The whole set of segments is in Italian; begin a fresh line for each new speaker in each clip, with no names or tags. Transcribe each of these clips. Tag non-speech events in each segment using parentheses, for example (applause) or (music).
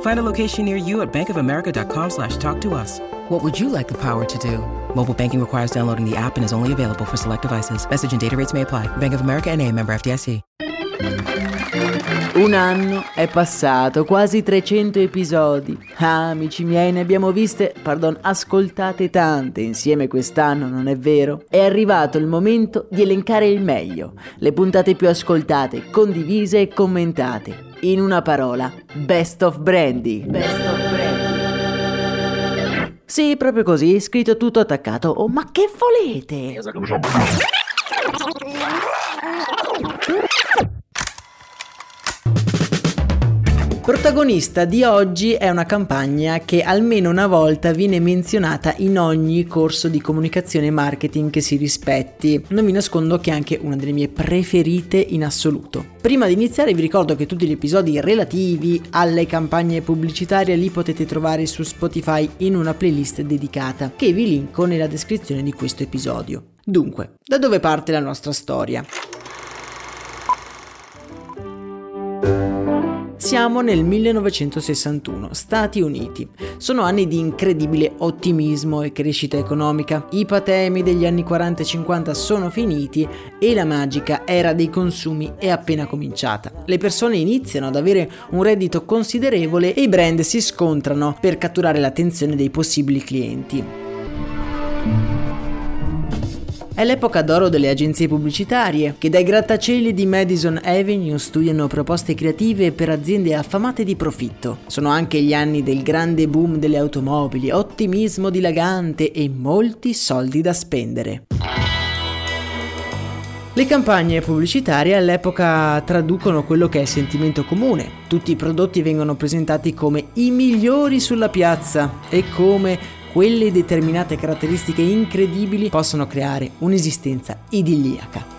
Find a location near you at bankofamerica.com slash talk to us. What would you like the power to do? Mobile banking requires downloading the app and is only available for select devices. Message and data rates may apply. Bank of America and a member FDIC.
Un anno è passato, quasi 300 episodi. Ah, amici miei, ne abbiamo viste, pardon, ascoltate tante insieme quest'anno, non è vero? È arrivato il momento di elencare il meglio, le puntate più ascoltate, condivise e commentate. In una parola, Best of Brandy. Best of Brandy. Sì, proprio così, scritto tutto attaccato. Oh, ma che volete? Protagonista di oggi è una campagna che almeno una volta viene menzionata in ogni corso di comunicazione e marketing che si rispetti. Non vi nascondo che è anche una delle mie preferite in assoluto. Prima di iniziare vi ricordo che tutti gli episodi relativi alle campagne pubblicitarie li potete trovare su Spotify in una playlist dedicata che vi linko nella descrizione di questo episodio. Dunque, da dove parte la nostra storia? Siamo nel 1961, Stati Uniti. Sono anni di incredibile ottimismo e crescita economica. I patemi degli anni 40 e 50 sono finiti e la magica era dei consumi è appena cominciata. Le persone iniziano ad avere un reddito considerevole e i brand si scontrano per catturare l'attenzione dei possibili clienti. È l'epoca d'oro delle agenzie pubblicitarie, che dai grattacieli di Madison Avenue studiano proposte creative per aziende affamate di profitto. Sono anche gli anni del grande boom delle automobili, ottimismo dilagante e molti soldi da spendere. Le campagne pubblicitarie all'epoca traducono quello che è il sentimento comune. Tutti i prodotti vengono presentati come i migliori sulla piazza e come quelle determinate caratteristiche incredibili possono creare un'esistenza idilliaca.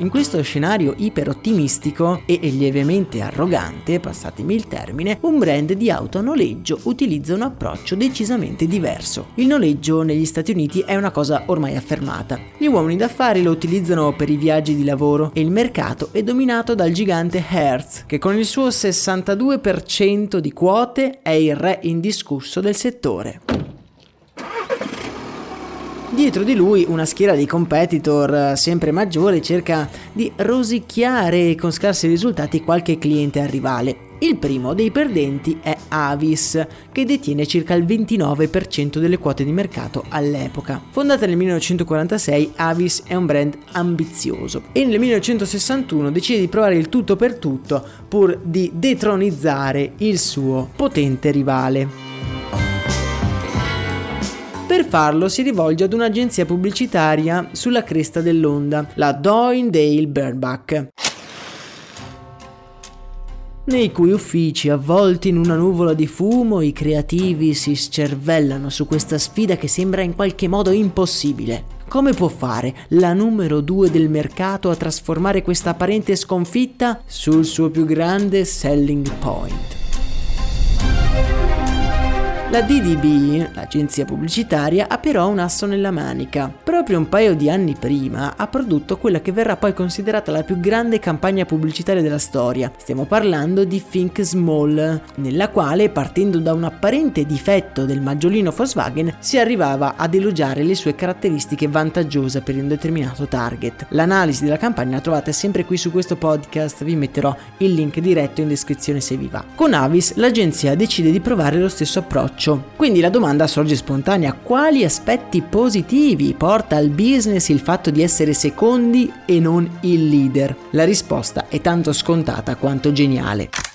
In questo scenario iperottimistico e lievemente arrogante, passatemi il termine, un brand di auto a noleggio utilizza un approccio decisamente diverso. Il noleggio negli Stati Uniti è una cosa ormai affermata. Gli uomini d'affari lo utilizzano per i viaggi di lavoro e il mercato è dominato dal gigante Hertz, che con il suo 62% di quote è il re indiscusso del settore. Dietro di lui una schiera di competitor eh, sempre maggiore cerca di rosicchiare con scarsi risultati qualche cliente rivale. Il primo dei perdenti è Avis, che detiene circa il 29% delle quote di mercato all'epoca. Fondata nel 1946, Avis è un brand ambizioso e nel 1961 decide di provare il tutto per tutto pur di detronizzare il suo potente rivale. Per farlo si rivolge ad un'agenzia pubblicitaria sulla cresta dell'onda, la Doindale Burnback nei cui uffici, avvolti in una nuvola di fumo, i creativi si scervellano su questa sfida che sembra in qualche modo impossibile. Come può fare la numero due del mercato a trasformare questa apparente sconfitta sul suo più grande selling point? La DDB, l'agenzia pubblicitaria, ha però un asso nella manica. Proprio un paio di anni prima ha prodotto quella che verrà poi considerata la più grande campagna pubblicitaria della storia. Stiamo parlando di Think Small, nella quale, partendo da un apparente difetto del maggiolino Volkswagen, si arrivava ad elogiare le sue caratteristiche vantaggiose per un determinato target. L'analisi della campagna la trovate sempre qui su questo podcast, vi metterò il link diretto in descrizione se vi va. Con Avis l'agenzia decide di provare lo stesso approccio approccio. Quindi la domanda sorge spontanea, quali aspetti positivi porta al business il fatto di essere secondi e non il leader? La risposta è tanto scontata quanto geniale.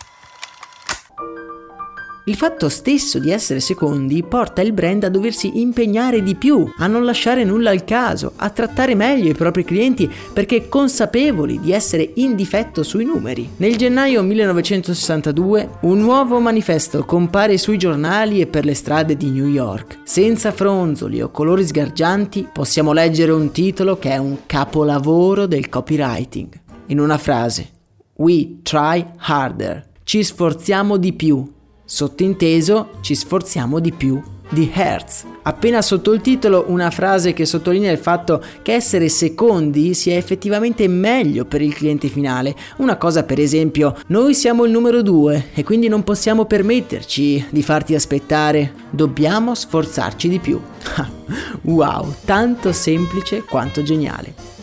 Il fatto stesso di essere secondi porta il brand a doversi impegnare di più, a non lasciare nulla al caso, a trattare meglio i propri clienti perché consapevoli di essere in difetto sui numeri. Nel gennaio 1962 un nuovo manifesto compare sui giornali e per le strade di New York. Senza fronzoli o colori sgargianti possiamo leggere un titolo che è un capolavoro del copywriting. In una frase, We try harder. Ci sforziamo di più Sottinteso, ci sforziamo di più di Hertz. Appena sotto il titolo una frase che sottolinea il fatto che essere secondi sia effettivamente meglio per il cliente finale. Una cosa per esempio, noi siamo il numero due e quindi non possiamo permetterci di farti aspettare, dobbiamo sforzarci di più. (laughs) wow, tanto semplice quanto geniale.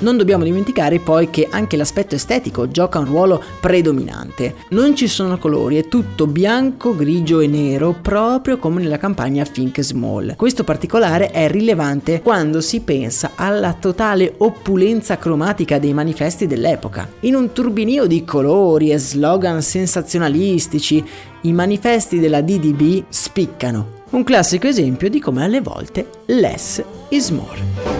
Non dobbiamo dimenticare poi che anche l'aspetto estetico gioca un ruolo predominante. Non ci sono colori, è tutto bianco, grigio e nero, proprio come nella campagna Think Small. Questo particolare è rilevante quando si pensa alla totale oppulenza cromatica dei manifesti dell'epoca. In un turbinio di colori e slogan sensazionalistici, i manifesti della DDB spiccano. Un classico esempio di come alle volte less is more.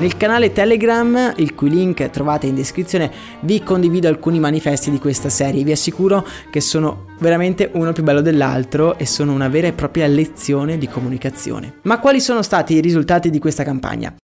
Nel canale Telegram, il cui link trovate in descrizione, vi condivido alcuni manifesti di questa serie. Vi assicuro che sono veramente uno più bello dell'altro e sono una vera e propria lezione di comunicazione. Ma quali sono stati i risultati di questa campagna?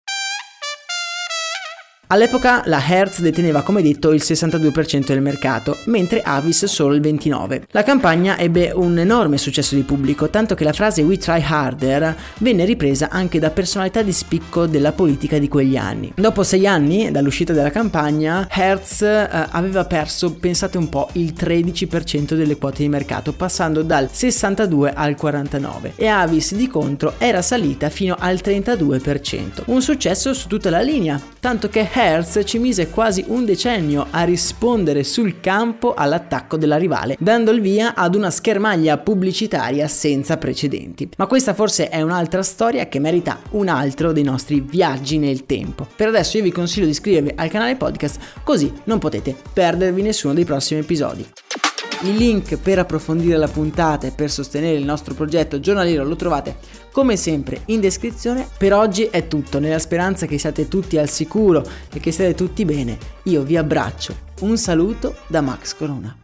All'epoca la Hertz deteneva come detto il 62% del mercato, mentre Avis solo il 29%. La campagna ebbe un enorme successo di pubblico, tanto che la frase We try harder venne ripresa anche da personalità di spicco della politica di quegli anni. Dopo sei anni dall'uscita della campagna, Hertz eh, aveva perso, pensate un po', il 13% delle quote di mercato, passando dal 62 al 49 e Avis di contro era salita fino al 32%. Un successo su tutta la linea, tanto che Hertz Hertz ci mise quasi un decennio a rispondere sul campo all'attacco della rivale, dando il via ad una schermaglia pubblicitaria senza precedenti. Ma questa forse è un'altra storia che merita un altro dei nostri viaggi nel tempo. Per adesso io vi consiglio di iscrivervi al canale podcast così non potete perdervi nessuno dei prossimi episodi. Il link per approfondire la puntata e per sostenere il nostro progetto giornaliero lo trovate come sempre in descrizione. Per oggi è tutto, nella speranza che siate tutti al sicuro e che siate tutti bene. Io vi abbraccio. Un saluto da Max Corona.